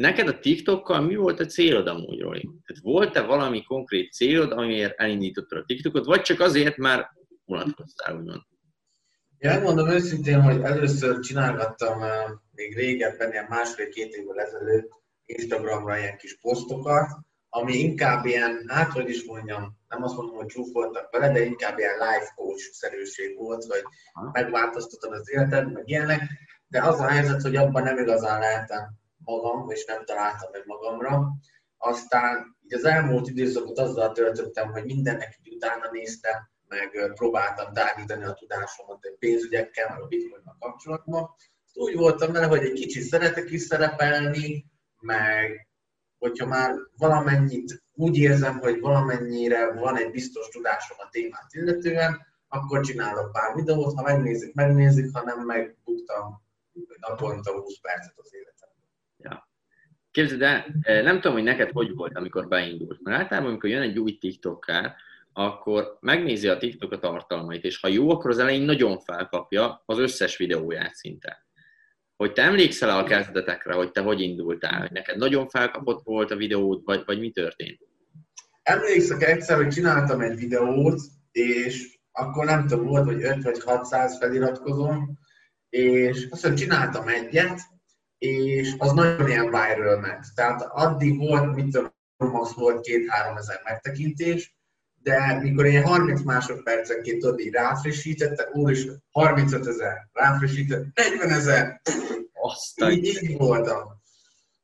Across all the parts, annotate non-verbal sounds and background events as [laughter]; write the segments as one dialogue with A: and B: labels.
A: neked a TikTokkal mi volt a célod amúgy, Roli? Tehát volt-e valami konkrét célod, amiért elindítottad a TikTokot, vagy csak azért, mert unatkoztál, úgymond?
B: Én megmondom őszintén, hogy először csinálgattam még régebben, ilyen másfél-két évvel ezelőtt Instagramra ilyen kis posztokat, ami inkább ilyen, hát hogy is mondjam, nem azt mondom, hogy csúfoltak vele, de inkább ilyen life coach szerűség volt, vagy megváltoztatod az életed, meg ilyenek, de az a helyzet, hogy abban nem igazán lehetem magam, és nem találtam meg magamra. Aztán így az elmúlt időszakot azzal töltöttem, hogy mindennek így utána néztem, meg próbáltam tágítani a tudásomat egy pénzügyekkel, meg a bitcoin kapcsolatban. Úgy voltam vele, hogy egy kicsit szeretek is szerepelni, meg hogyha már valamennyit úgy érzem, hogy valamennyire van egy biztos tudásom a témát illetően, akkor csinálok pár videót, ha megnézik, megnézik, ha nem, megbuktam naponta 20 percet az életemben.
A: Ja. Képzeld el, eh, nem tudom, hogy neked hogy volt, amikor beindult. Mert általában, amikor jön egy új TikToker, akkor megnézi a TikTok a tartalmait, és ha jó, akkor az elején nagyon felkapja az összes videóját szinte hogy te emlékszel a kezdetekre, hogy te hogy indultál, hogy neked nagyon felkapott volt a videót, vagy, vagy mi történt?
B: Emlékszek egyszer, hogy csináltam egy videót, és akkor nem tudom, volt, hogy 5 vagy 600 feliratkozom, és azt hiszem csináltam egyet, és az nagyon ilyen viral ment. Tehát addig volt, mit tudom, max volt két-három ezer megtekintés, de mikor én 30 másodpercenként tudod, így ráfrissítette, úr 35 ezer, ráfrissített, 40 ezer,
A: Aztán...
B: így, így voltam.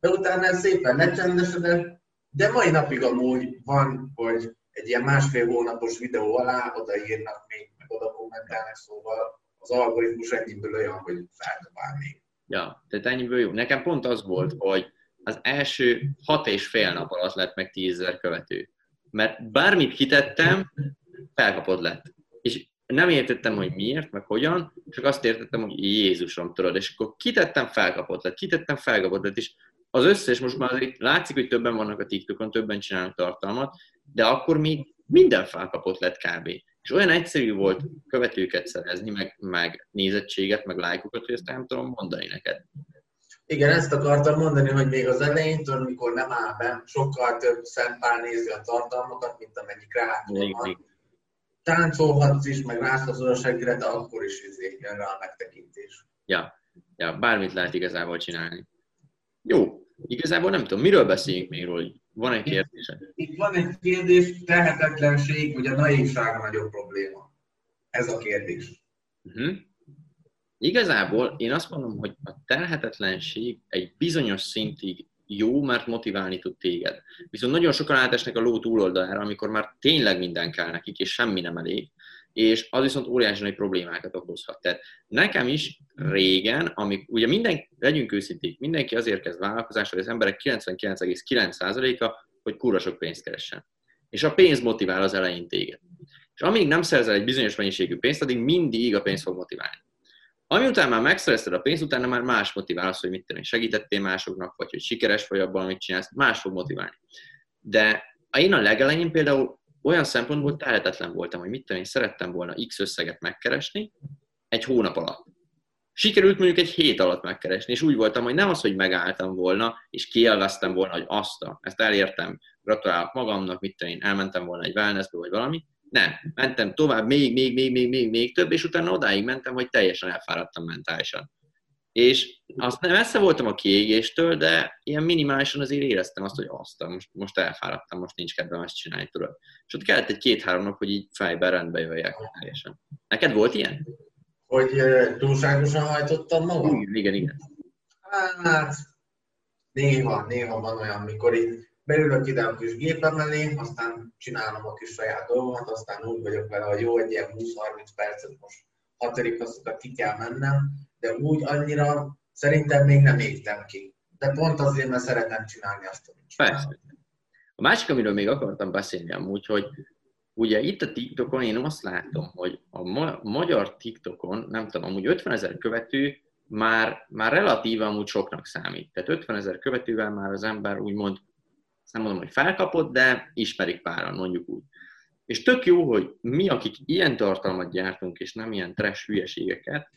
B: De utána ez szépen lecsendesedett, de mai napig amúgy van, hogy egy ilyen másfél hónapos videó alá odaírnak még, meg oda kommentálnak, szóval az algoritmus ennyiből olyan, hogy feldobál még.
A: Ja, tehát ennyiből jó. Nekem pont az volt, hogy az első hat és fél nap alatt lett meg tízezer követő mert bármit kitettem, felkapod lett. És nem értettem, hogy miért, meg hogyan, csak azt értettem, hogy Jézusom, tudod, és akkor kitettem, felkapott lett, kitettem, felkapott lett, és az összes, most már azért látszik, hogy többen vannak a TikTokon, többen csinálnak tartalmat, de akkor még minden felkapott lett kb. És olyan egyszerű volt követőket szerezni, meg, meg nézettséget, meg lájkokat, hogy ezt nem tudom mondani neked.
B: Igen, ezt akartam mondani, hogy még az elején, amikor nem áll be, sokkal több szempár nézi a tartalmakat, mint amennyi kreátor van. Táncolhatsz is, meg rászhatsz a seggire, de akkor is izé, jön rá a megtekintés.
A: Ja, ja, bármit lehet igazából csinálni. Jó, igazából nem tudom, miről beszéljünk még róla? Van egy kérdés?
B: Itt van egy kérdés, tehetetlenség, vagy a naívság a nagyobb probléma. Ez a kérdés.
A: Uh-huh. Igazából én azt mondom, hogy a terhetetlenség egy bizonyos szintig jó, mert motiválni tud téged. Viszont nagyon sokan átesnek a ló túloldalára, amikor már tényleg minden kell nekik, és semmi nem elég, és az viszont óriási nagy problémákat okozhat. Tehát nekem is régen, amik, ugye minden, legyünk őszinték, mindenki azért kezd vállalkozást, hogy az emberek 99,9%-a, hogy kurva sok pénzt keressen. És a pénz motivál az elején téged. És amíg nem szerzel egy bizonyos mennyiségű pénzt, addig mindig a pénz fog motiválni. Ami után már megszerezted a pénzt, utána már más motivál az, hogy mit tenni, segítettél másoknak, vagy hogy sikeres vagy abban, amit csinálsz, más fog motiválni. De én a legelején például olyan szempontból tehetetlen voltam, hogy mit tenni, szerettem volna X összeget megkeresni egy hónap alatt. Sikerült mondjuk egy hét alatt megkeresni, és úgy voltam, hogy nem az, hogy megálltam volna, és kielveztem volna, hogy azt ezt elértem, gratulálok magamnak, mit tenni, elmentem volna egy wellnessbe, vagy valami, nem, mentem tovább, még, még, még, még, még, még több, és utána odáig mentem, hogy teljesen elfáradtam mentálisan. És azt nem messze voltam a kiégéstől, de ilyen minimálisan azért éreztem azt, hogy azt, most, most elfáradtam, most nincs kedvem ezt csinálni, tudod. És ott kellett egy két-három nap, hogy így fejben rendbe jöjjek teljesen. Neked volt ilyen?
B: Hogy túlságosan hajtottam magam?
A: Igen, igen, igen.
B: Hát, néha, néha van olyan, mikor itt beülök ide a kis gépem elé, aztán csinálom a kis saját dolgomat, aztán úgy vagyok vele, hogy jó, egy ilyen 20-30 percet most hatodik azokat ki kell mennem, de úgy annyira szerintem még nem égtem ki. De pont azért, mert szeretem csinálni azt, amit. Persze.
A: A másik, amiről még akartam beszélni amúgy, hogy ugye itt a TikTokon én azt látom, hogy a ma- magyar TikTokon, nem tudom, amúgy 50 ezer követő már, már relatíve amúgy soknak számít. Tehát 50 ezer követővel már az ember úgymond nem mondom, hogy felkapott, de ismerik páran, mondjuk úgy. És tök jó, hogy mi, akik ilyen tartalmat gyártunk, és nem ilyen trash hülyeségeket,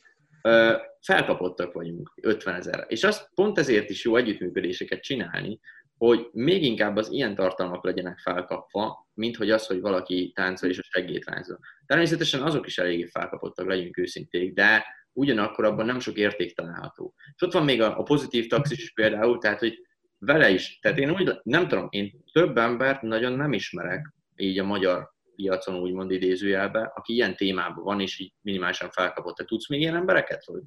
A: felkapottak vagyunk 50 ezerre. És azt pont ezért is jó együttműködéseket csinálni, hogy még inkább az ilyen tartalmak legyenek felkapva, mint hogy az, hogy valaki táncol és a segít lázol. Természetesen azok is eléggé felkapottak, legyünk őszinték, de ugyanakkor abban nem sok érték található. És ott van még a, a pozitív taxis is például, tehát hogy vele is, tehát én úgy, nem tudom, én több embert nagyon nem ismerek így a magyar piacon úgymond idézőjelbe, aki ilyen témában van, és így minimálisan felkapott. Te tudsz még ilyen embereket? Hogy?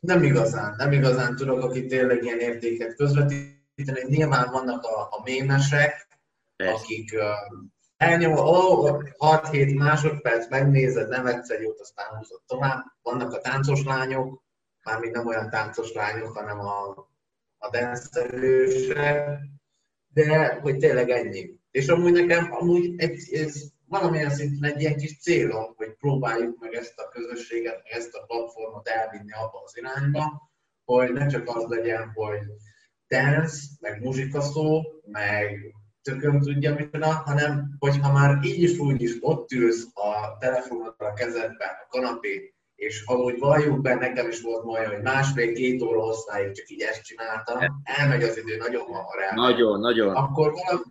B: nem igazán, nem igazán tudok, aki tényleg ilyen értéket közvetíteni. Nyilván vannak a, a mémesek, Persze. akik uh, elnyom, oh, 6-7 másodperc, megnézed, nem egyszer jót, aztán húzott tovább. Vannak a táncos lányok, mármint nem olyan táncos lányok, hanem a, a de hogy tényleg ennyi. És amúgy nekem, amúgy egy, ez valamilyen szinten egy ilyen kis célom, hogy próbáljuk meg ezt a közösséget, meg ezt a platformot elvinni abba az irányba, hogy ne csak az legyen, hogy dance, meg muzsikaszó, meg tököm tudja micsoda, hanem hogyha már így is úgy is ott ülsz a telefonoddal a kezedben, a kanapé, és ahogy valljuk be, nekem is volt majd, hogy másfél-két óra hosszáig csak így ezt csináltam, elmegy az idő nagyon hamar el.
A: Nagyon, nagyon.
B: Akkor valami,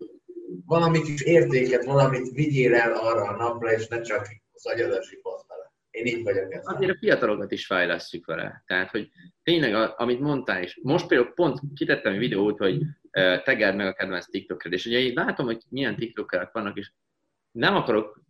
B: valami kis értéket, valamit vigyél el arra a napra, és ne csak az agyadat zsipasz bele. Én így vagyok ezzel.
A: Azért a fiatalokat is fejlesztjük vele. Tehát, hogy tényleg, amit mondtál is, most például pont kitettem egy videót, hogy tegeld meg a kedvenc TikTokered, és ugye én látom, hogy milyen TikTokerek vannak, és nem akarok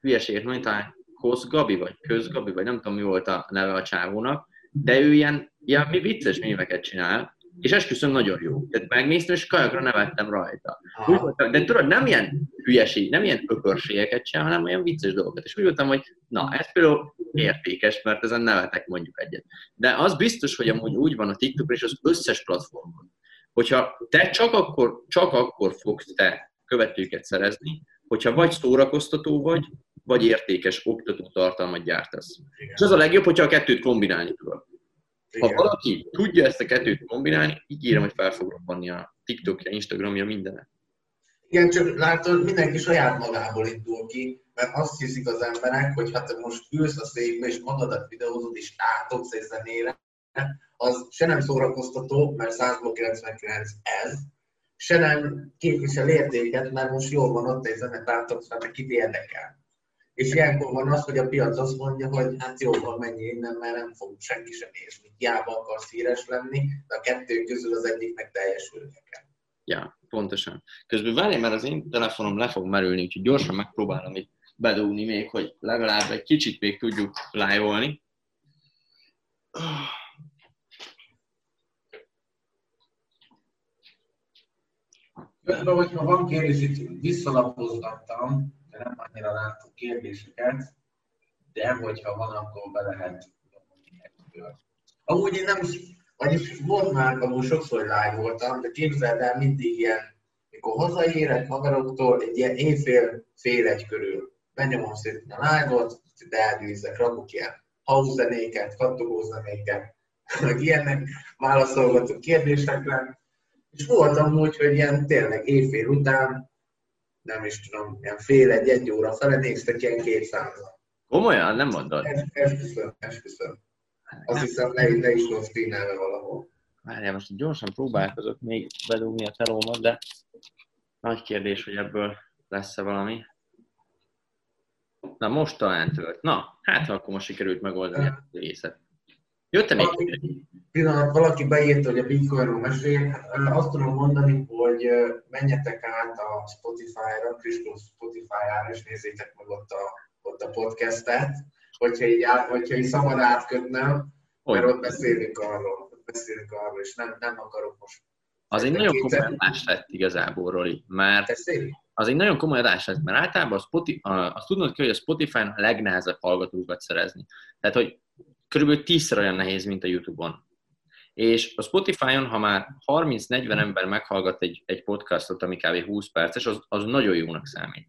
A: hülyeséget mondani, talán Kosz Gabi, vagy Köz Gabi, vagy nem tudom mi volt a neve a csávónak, de ő ilyen, ilyen mi vicces mémeket csinál, és esküszöm nagyon jó. Tehát megnéztem, és kajakra nevettem rajta. Úgy voltam, de tudod, nem ilyen hülyeség, nem ilyen ökörségeket csinál, hanem olyan vicces dolgokat. És úgy voltam, hogy na, ez például értékes, mert ezen nevetek mondjuk egyet. De az biztos, hogy amúgy úgy van a TikTok és az összes platformon, hogyha te csak akkor, csak akkor fogsz te követőket szerezni, hogyha vagy szórakoztató vagy, vagy értékes oktató tartalmat gyártasz. Igen. És az a legjobb, hogyha a kettőt kombinálni tudod. Ha valaki tudja ezt a kettőt kombinálni, ígérem, hogy fel fog robbanni a TikTokja, Instagramja, mindenet.
B: Igen, csak látod, mindenki saját magából indul ki, mert azt hiszik az emberek, hogy ha te most ülsz a székbe és magadat videózod és átogsz egy zenére, az se nem szórakoztató, mert 199 ez, se nem képvisel értéket, mert most jól van ott egy zenet átogsz, mert kit érdekel. És ilyenkor van az, hogy a piac azt mondja, hogy hát jobban mennyi innen, mert nem fog senki sem nézni. Hiába akarsz híres lenni, de a kettő közül az egyik meg teljesülnie kell.
A: Ja, pontosan. Közben várj, mert az én telefonom le fog merülni, úgyhogy gyorsan megpróbálom itt bedugni még, hogy legalább egy kicsit még tudjuk live-olni.
B: Közben, hogyha van kérdés, itt visszalapozgattam, de nem annyira látok kérdéseket, de hogyha van, akkor be lehet Amúgy én nem is, vagyis volt már, amúgy sokszor live voltam, de képzeld el mindig ilyen, mikor hazaérek haveroktól, egy ilyen éjfél, fél egy körül. Benyomom szépen a live-ot, de elgyűzek, rakok ilyen house zenéket, kattogó zenéket, [laughs] meg ilyenek, válaszolgatok kérdésekre. És voltam úgy, hogy ilyen tényleg éjfél után nem is tudom, ilyen fél egy, egy óra fele néztek ilyen kétszázal.
A: Komolyan? Nem mondod?
B: Esküszöm, esküszöm. Azt hiszem, le, le is van streamelve valahol.
A: Várjál, most gyorsan próbálkozok még bedugni a telómat, de nagy kérdés, hogy ebből lesz-e valami. Na, most talán tölt. Na, hát akkor most sikerült megoldani a részet. Jöttem még?
B: Pillanat, valaki beírta, hogy a Bitcoinról mesél. Azt tudom mondani, hogy menjetek át a Spotify-ra, Kristóf Spotify-ára, és nézzétek meg ott a, ott a podcastet, hogyha így, át, hogyha így szabad átkötnem, mert ott beszélünk arról, ott beszélünk arról, és nem, nem akarok most
A: az egy nagyon komoly adás lett igazából, Roli, mert az egy nagyon komoly adás lett, mert általában a Spotify, azt tudnod kell, hogy a Spotify-n a legnehezebb hallgatókat szerezni. Tehát, hogy körülbelül tízszer olyan nehéz, mint a YouTube-on. És a Spotify-on, ha már 30-40 ember meghallgat egy, egy podcastot, ami kb. 20 perces, az, az nagyon jónak számít.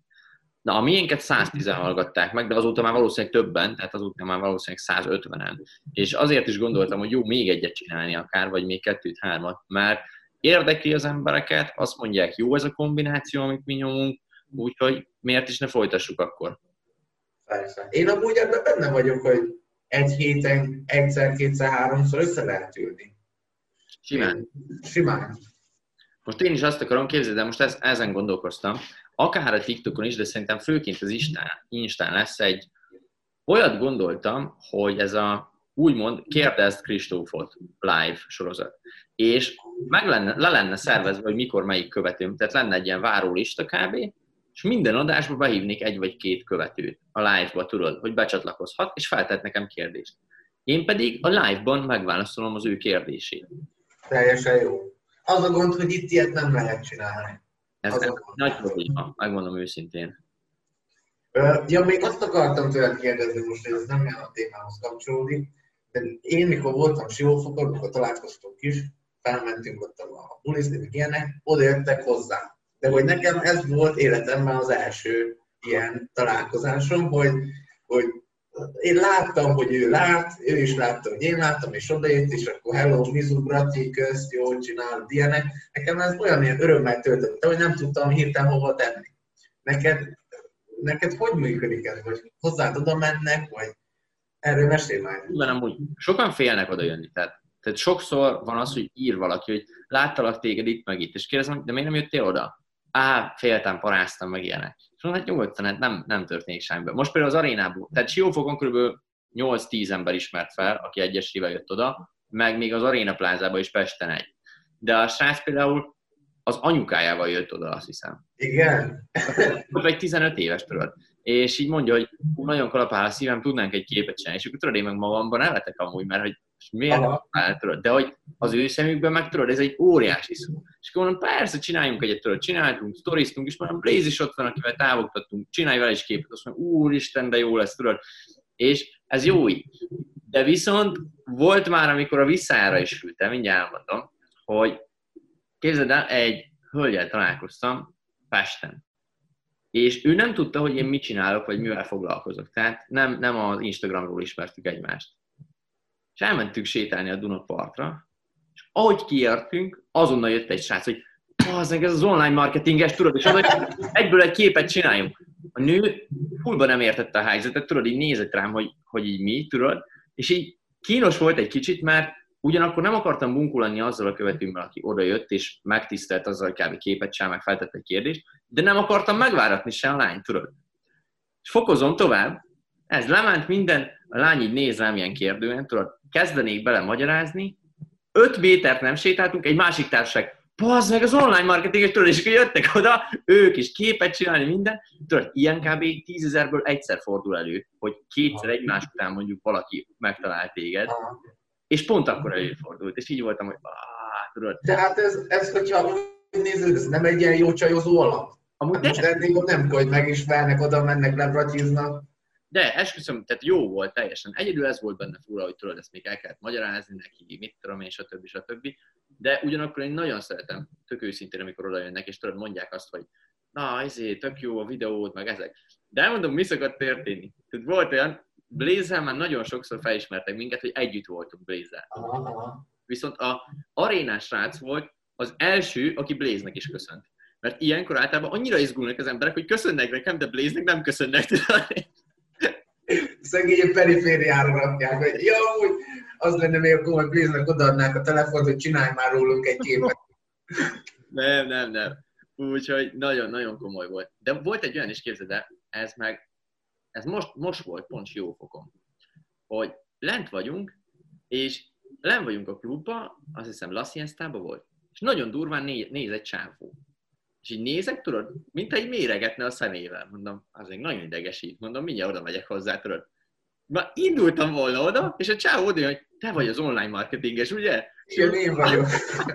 A: Na, a miénket 110 hallgatták meg, de azóta már valószínűleg többen, tehát azóta már valószínűleg 150-en. És azért is gondoltam, hogy jó, még egyet csinálni akár, vagy még kettőt, hármat, mert érdekli az embereket, azt mondják, jó ez a kombináció, amit mi nyomunk, úgyhogy miért is ne folytassuk akkor?
B: Persze. Én amúgy ebben benne vagyok, hogy egy héten egyszer, kétszer, háromszor össze lehet ülni.
A: Simán.
B: Simán.
A: Most én is azt akarom képzelni, de most ez, ezen gondolkoztam, akár a TikTokon is, de szerintem főként az Instán, Instán lesz egy, olyat gondoltam, hogy ez a úgymond kérdezd Kristófot live sorozat. És meg lenne, le lenne szervezve, hogy mikor melyik követőm. Tehát lenne egy ilyen várólista kb. És minden adásba behívnék egy vagy két követőt a live-ba, tudod, hogy becsatlakozhat, és feltett nekem kérdést. Én pedig a live-ban megválaszolom az ő kérdését.
B: Teljesen jó. Az a gond, hogy itt ilyet nem lehet csinálni.
A: Ez,
B: Az a-
A: nagy probléma, megmondom őszintén.
B: Ja, még azt akartam tőled kérdezni most, hogy ez nem ilyen a témához kapcsolódik, de én mikor voltam Siófokon, akkor találkoztunk is, felmentünk ott a bulizni, meg ilyenek, oda jöttek hozzá. De hogy nekem ez volt életemben az első ilyen találkozásom, hogy, hogy én láttam, hogy ő lát, ő is látta, hogy én láttam, és odajött, és akkor hello, Mizu, Brati, közt, jól csinálod, ilyenek. Nekem ez olyan ilyen örömmel töltötte, hogy nem tudtam hirtelen hova tenni. Neked, neked hogy működik ez? Vagy hozzád oda mennek, vagy erről mesélj már.
A: Van amúgy, sokan félnek oda jönni, tehát, tehát sokszor van az, hogy ír valaki, hogy láttalak téged itt meg itt, és kérdezem, de miért nem jöttél oda? Á, féltem, paráztam, meg ilyenek. És mondom, hát nyugodtan, hát nem, nem történik semmi. Most például az arénából, tehát Siófokon kb. 8-10 ember ismert fel, aki egyesével jött oda, meg még az aréna plázába is Pesten egy. De a srác például az anyukájával jött oda, azt hiszem.
B: Igen?
A: vagy 15 éves, tudod. És így mondja, hogy nagyon kalapál a szívem, tudnánk egy képet csinálni. És akkor tudod, én meg magamban nevetek amúgy, mert hogy és miért
B: Aha.
A: nem tudod. De hogy az ő szemükben meg tudod, ez egy óriási szó. És akkor mondom, persze, csináljunk egyet, tudod, csináltunk, sztoriztunk, és mondom, Blaze is ott van, akivel távogtattunk, csinálj vele is képet. Azt mondom, úristen, de jó lesz, tudod. És ez jó így. De viszont volt már, amikor a visszára is ültem, mindjárt elmondom, hogy képzeld el, egy hölgyel találkoztam Pesten. És ő nem tudta, hogy én mit csinálok, vagy mivel foglalkozok. Tehát nem, nem az Instagramról ismertük egymást. És elmentünk sétálni a Dunapartra, és ahogy kiértünk, azonnal jött egy srác, hogy az ez az online marketinges, tudod, és hogy egyből egy képet csináljunk. A nő fullba nem értette a helyzetet, tudod, így nézett rám, hogy, hogy így mi, tudod, és így kínos volt egy kicsit, mert ugyanakkor nem akartam bunkulani azzal a követőmmel, aki oda jött, és megtisztelt azzal, hogy kb. képet sem, meg feltett egy kérdést, de nem akartam megváratni se a lányt, tudod. És fokozom tovább, ez lement minden, a lány így néz rám ilyen kérdően, tudod, kezdenék bele magyarázni, öt métert nem sétáltunk, egy másik társaság, Bazd meg az online marketinges, tudod, és jöttek oda, ők is képet csinálni, minden. Tudod, ilyen kb. tízezerből egyszer fordul elő, hogy kétszer egymás után mondjuk valaki megtalált téged, és pont akkor előfordult, és így voltam, hogy áh, tudod,
B: De hát ez, ez hogyha nézed, ez nem egy ilyen jó csajozó alap.
A: amúgy
B: Hát
A: de,
B: most eddig nem, hogy megismernek, oda mennek, lebratiznak.
A: De esküszöm, tehát jó volt teljesen. Egyedül ez volt benne fura, hogy tudod, ezt még el kellett magyarázni neki, mit tudom én, stb. stb. De ugyanakkor én nagyon szeretem, tök őszintén, amikor oda jönnek, és tudod, mondják azt, hogy na, ezért tök jó a videód, meg ezek. De elmondom, mi szokott történni. Tehát volt olyan, Blaze-el már nagyon sokszor felismertek minket, hogy együtt voltunk
B: aha.
A: Viszont a arénás srác volt az első, aki Blaze-nek is köszönt. Mert ilyenkor általában annyira izgulnak az emberek, hogy köszönnek nekem, de Blaze-nek nem köszönnek. [laughs]
B: Szegény perifériára rakják, hogy jó, úgy az lenne még akkor, hogy Blaze-nek odaadnák a telefont, hogy csinálj már rólunk egy képet.
A: Nem, nem, nem. Úgyhogy nagyon-nagyon komoly volt. De volt egy olyan is, képzeld el, ez meg, ez most, most volt pont jó fokon, hogy lent vagyunk, és lent vagyunk a klubba, azt hiszem La volt, és nagyon durván néz, néz egy csávó. És így nézek, tudod, mint egy méregetne a szemével. Mondom, az még nagyon idegesít. Mondom, mindjárt oda megyek hozzá, tudod. Már indultam volna oda, és a csávó oda hogy te vagy az online marketinges, ugye?
B: Én én vagyok.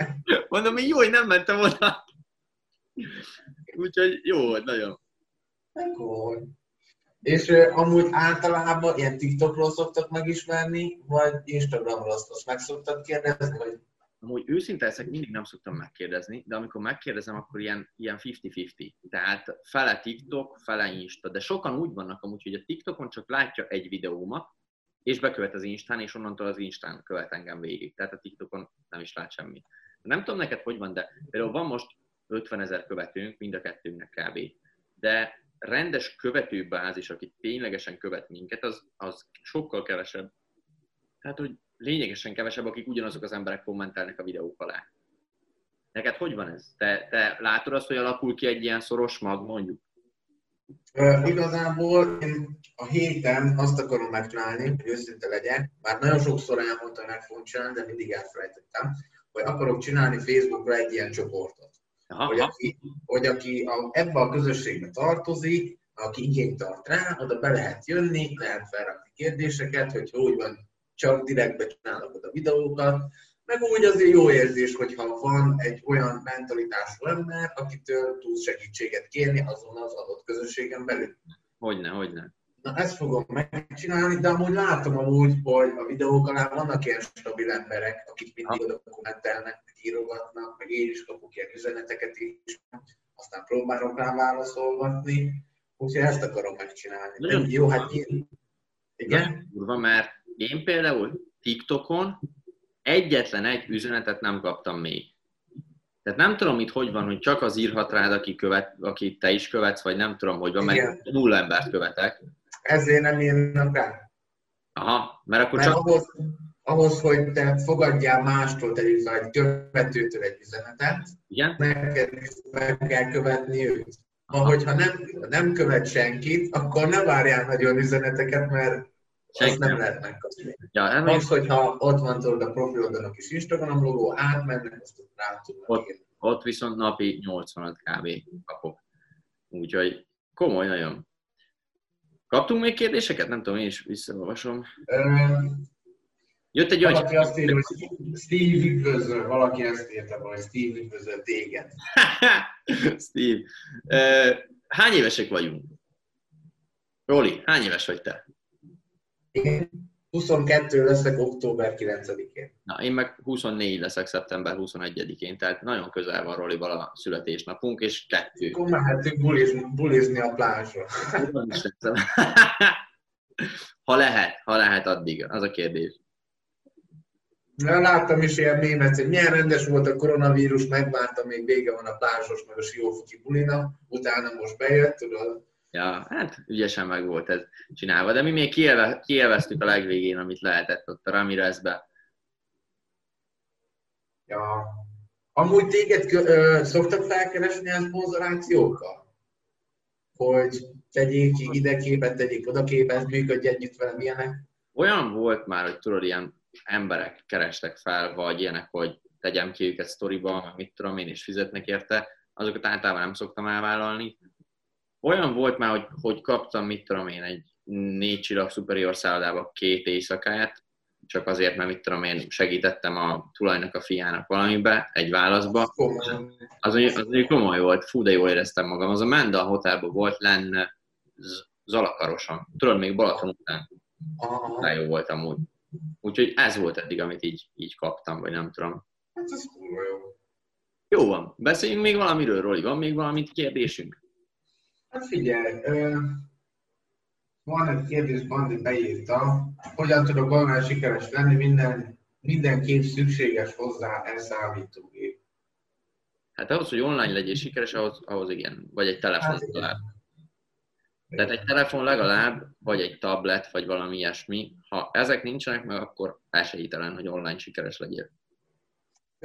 B: [laughs]
A: Mondom, hogy jó, hogy nem mentem oda. Úgyhogy jó volt, nagyon.
B: Akkor. És uh, amúgy általában ilyen TikTokról szoktak megismerni, vagy Instagramról azt, azt meg szoktad kérdezni, vagy
A: Amúgy őszinte leszek, mindig nem szoktam megkérdezni, de amikor megkérdezem, akkor ilyen, ilyen 50-50. Tehát fele TikTok, fele Insta. De sokan úgy vannak amúgy, hogy a TikTokon csak látja egy videómat, és bekövet az Instán, és onnantól az Instán követ engem végig. Tehát a TikTokon nem is lát semmit. Nem tudom neked, hogy van, de például van most 50 ezer követőnk, mind a kettőnknek kb. De rendes követőbázis, aki ténylegesen követ minket, az, az sokkal kevesebb, Hát, hogy lényegesen kevesebb, akik ugyanazok az emberek kommentelnek a videók alá. Neked hogy van ez? Te, te látod azt, hogy alakul ki egy ilyen szoros mag, mondjuk?
B: Uh, igazából én a héten azt akarom megcsinálni, hogy őszinte legyek, bár nagyon sokszor elmondtam, meg fogom csinálni, de mindig elfelejtettem, hogy akarok csinálni Facebookra egy ilyen csoportot. Aha. Hogy aki, hogy aki a, ebbe a közösségbe tartozik, aki igényt tart rá, oda be lehet jönni, lehet felrakni kérdéseket, hogy úgy van, csak direktbe csinálok oda videókat, meg úgy azért jó érzés, hogyha van egy olyan mentalitású ember, akitől tudsz segítséget kérni azon az adott közösségen belül.
A: Hogyne, hogyne.
B: Na ezt fogom megcsinálni, de amúgy látom amúgy, hogy a videók alá vannak ilyen stabil emberek, akik mindig oda kommentelnek, meg írogatnak, meg én is kapok ilyen üzeneteket is, aztán próbálok rá válaszolgatni, úgyhogy ezt akarom megcsinálni. Nagyon jó, hát én...
A: Igen? Durva, mert én például TikTokon egyetlen egy üzenetet nem kaptam még. Tehát nem tudom itt hogy van, hogy csak az írhat rád, aki, követ, aki te is követsz, vagy nem tudom, hogy van, mert nulla embert követek.
B: Ezért nem írnak rá.
A: Aha, mert akkor mert csak...
B: Ahhoz, ahhoz, hogy te fogadjál mástól, egy követőtől egy üzenetet, Igen? neked is meg kell követni őt. Ahogyha nem, nem követ senkit, akkor ne várjál nagyon üzeneteket, mert Senki nem, lehet megkapni. Ja, nem az, hogyha ott van tudod a profilodon a kis Instagram logó, átmennek, azt ott rá tudnak
A: ott, ott viszont napi 80 kb. kapok. Úgyhogy komoly nagyon. Kaptunk még kérdéseket? Nem tudom, én is visszaolvasom. Jött egy
B: olyan... Valaki azt írja, hogy Steve üdvözöl, valaki ezt írta, hogy Steve üdvözöl téged. [laughs]
A: Steve. Hány évesek vagyunk? Roli, hány éves vagy te?
B: Én 22 leszek október 9-én.
A: Na, én meg 24 leszek szeptember 21-én, tehát nagyon közel van Rolival a születésnapunk, és kettő.
B: Akkor mehetünk bulizni, bulizni a plázsra.
A: ha lehet, ha lehet addig, az a kérdés.
B: Na, láttam is ilyen mémet, hogy milyen rendes volt a koronavírus, megvártam, még vége van a plázsos, meg a siófoki bulina, utána most bejött, tudod,
A: Ja, hát ügyesen meg volt ez csinálva, de mi még kielve, kielveztük a legvégén, amit lehetett ott a Ramirezbe.
B: Ja. Amúgy téged ö, szoktak felkeresni a szponzorációkkal? Hogy tegyék ki ide képet, tegyék oda képet, működj együtt velem, ilyenek?
A: Olyan volt már, hogy tudod, ilyen emberek kerestek fel, vagy ilyenek, hogy tegyem ki őket sztoriba, mit tudom én, és fizetnek érte, azokat általában nem szoktam elvállalni, olyan volt már, hogy, hogy kaptam, mit tudom én, egy négy csillag superior szállodába két éjszakáját, csak azért, mert mit tudom én, segítettem a tulajnak a fiának valamibe, egy válaszba. Az, az az komoly volt, fú, de jól éreztem magam. Az a Menda hotelben volt lenne Zalakarosan. Tudod, még Balaton után. De jó volt amúgy. Úgyhogy ez volt eddig, amit így, így kaptam, vagy nem tudom.
B: Hát ez jó.
A: Jó van. Beszéljünk még valamiről, Roli. Van még valamit kérdésünk?
B: Hát figyelj, van egy kérdés, Bandi beírta, hogyan tudok online sikeres lenni, minden, mindenképp szükséges hozzá elszámítógép.
A: Hát ahhoz, hogy online legyél sikeres, ahhoz, ahhoz igen, vagy egy telefon hát, legalább. Tehát egy telefon legalább, vagy egy tablet, vagy valami ilyesmi. Ha ezek nincsenek meg, akkor esélytelen, hogy online sikeres legyél.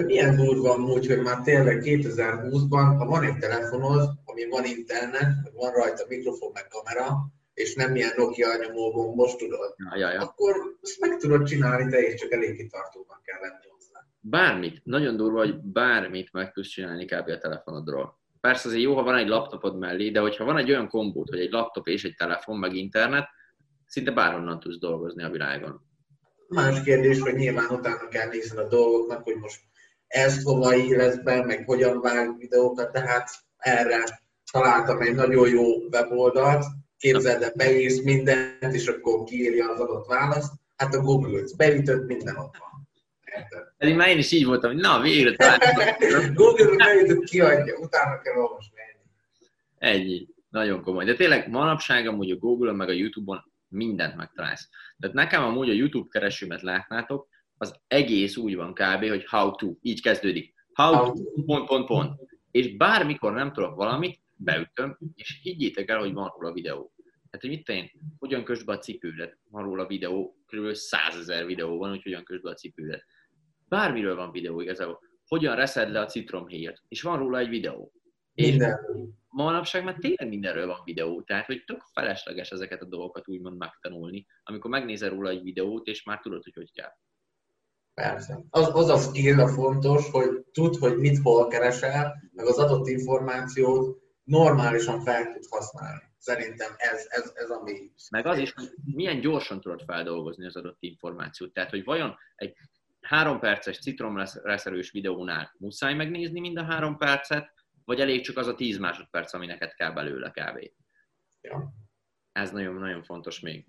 B: Milyen durva amúgy, hogy már tényleg 2020-ban, ha van egy telefonod, ami van internet, van rajta mikrofon meg kamera, és nem ilyen Nokia nyomó gombos, tudod,
A: ja, ja, ja.
B: akkor ezt meg tudod csinálni, te és csak elég kitartóban kell lenni hozzá.
A: Bármit, nagyon durva, hogy bármit meg tudsz csinálni kb. a telefonodról. Persze azért jó, ha van egy laptopod mellé, de hogyha van egy olyan kombót, hogy egy laptop és egy telefon, meg internet, szinte bárhonnan tudsz dolgozni a világon.
B: Más kérdés, hogy nyilván utána kell nézni a dolgoknak, hogy most ezt hova élesz be, meg hogyan vág videókat, tehát erre találtam egy nagyon jó weboldalt, képzeld el, beírsz mindent, és akkor kiírja az adott választ, hát a Google-t beütött, minden ott van.
A: Pedig már én is így voltam, hogy na, végre találtam. [laughs]
B: Google-t beütött, kiadja, utána kell olvasni.
A: Ennyi. Nagyon komoly. De tényleg manapság amúgy a Google-on meg a YouTube-on mindent megtalálsz. Tehát nekem amúgy a YouTube keresőmet látnátok, az egész úgy van kb., hogy how to, így kezdődik. How, how to, pont, pont, pont. És bármikor nem tudok valamit, beütöm, és higgyétek el, hogy van róla videó. Hát, hogy mit én, hogyan kösd be a cipődet, van róla videó, kb. 100 ezer videó van, hogy hogyan kösd be a cipődet. Bármiről van videó igazából. Hogyan reszed le a citromhéjat, és van róla egy videó.
B: Minden.
A: manapság már tényleg mindenről van videó, tehát hogy tök felesleges ezeket a dolgokat úgymond megtanulni, amikor megnézel róla egy videót, és már tudod, hogy hogy kell.
B: Persze. Az, az a skill a fontos, hogy tud, hogy mit hol keresel, meg az adott információt normálisan fel tud használni. Szerintem ez, ez, ez ami...
A: Meg az is, hogy milyen gyorsan tudod feldolgozni az adott információt. Tehát, hogy vajon egy három perces citromleszerős videónál muszáj megnézni mind a három percet, vagy elég csak az a 10 másodperc, ami neked kell belőle kávé.
B: Ja.
A: Ez nagyon-nagyon fontos még.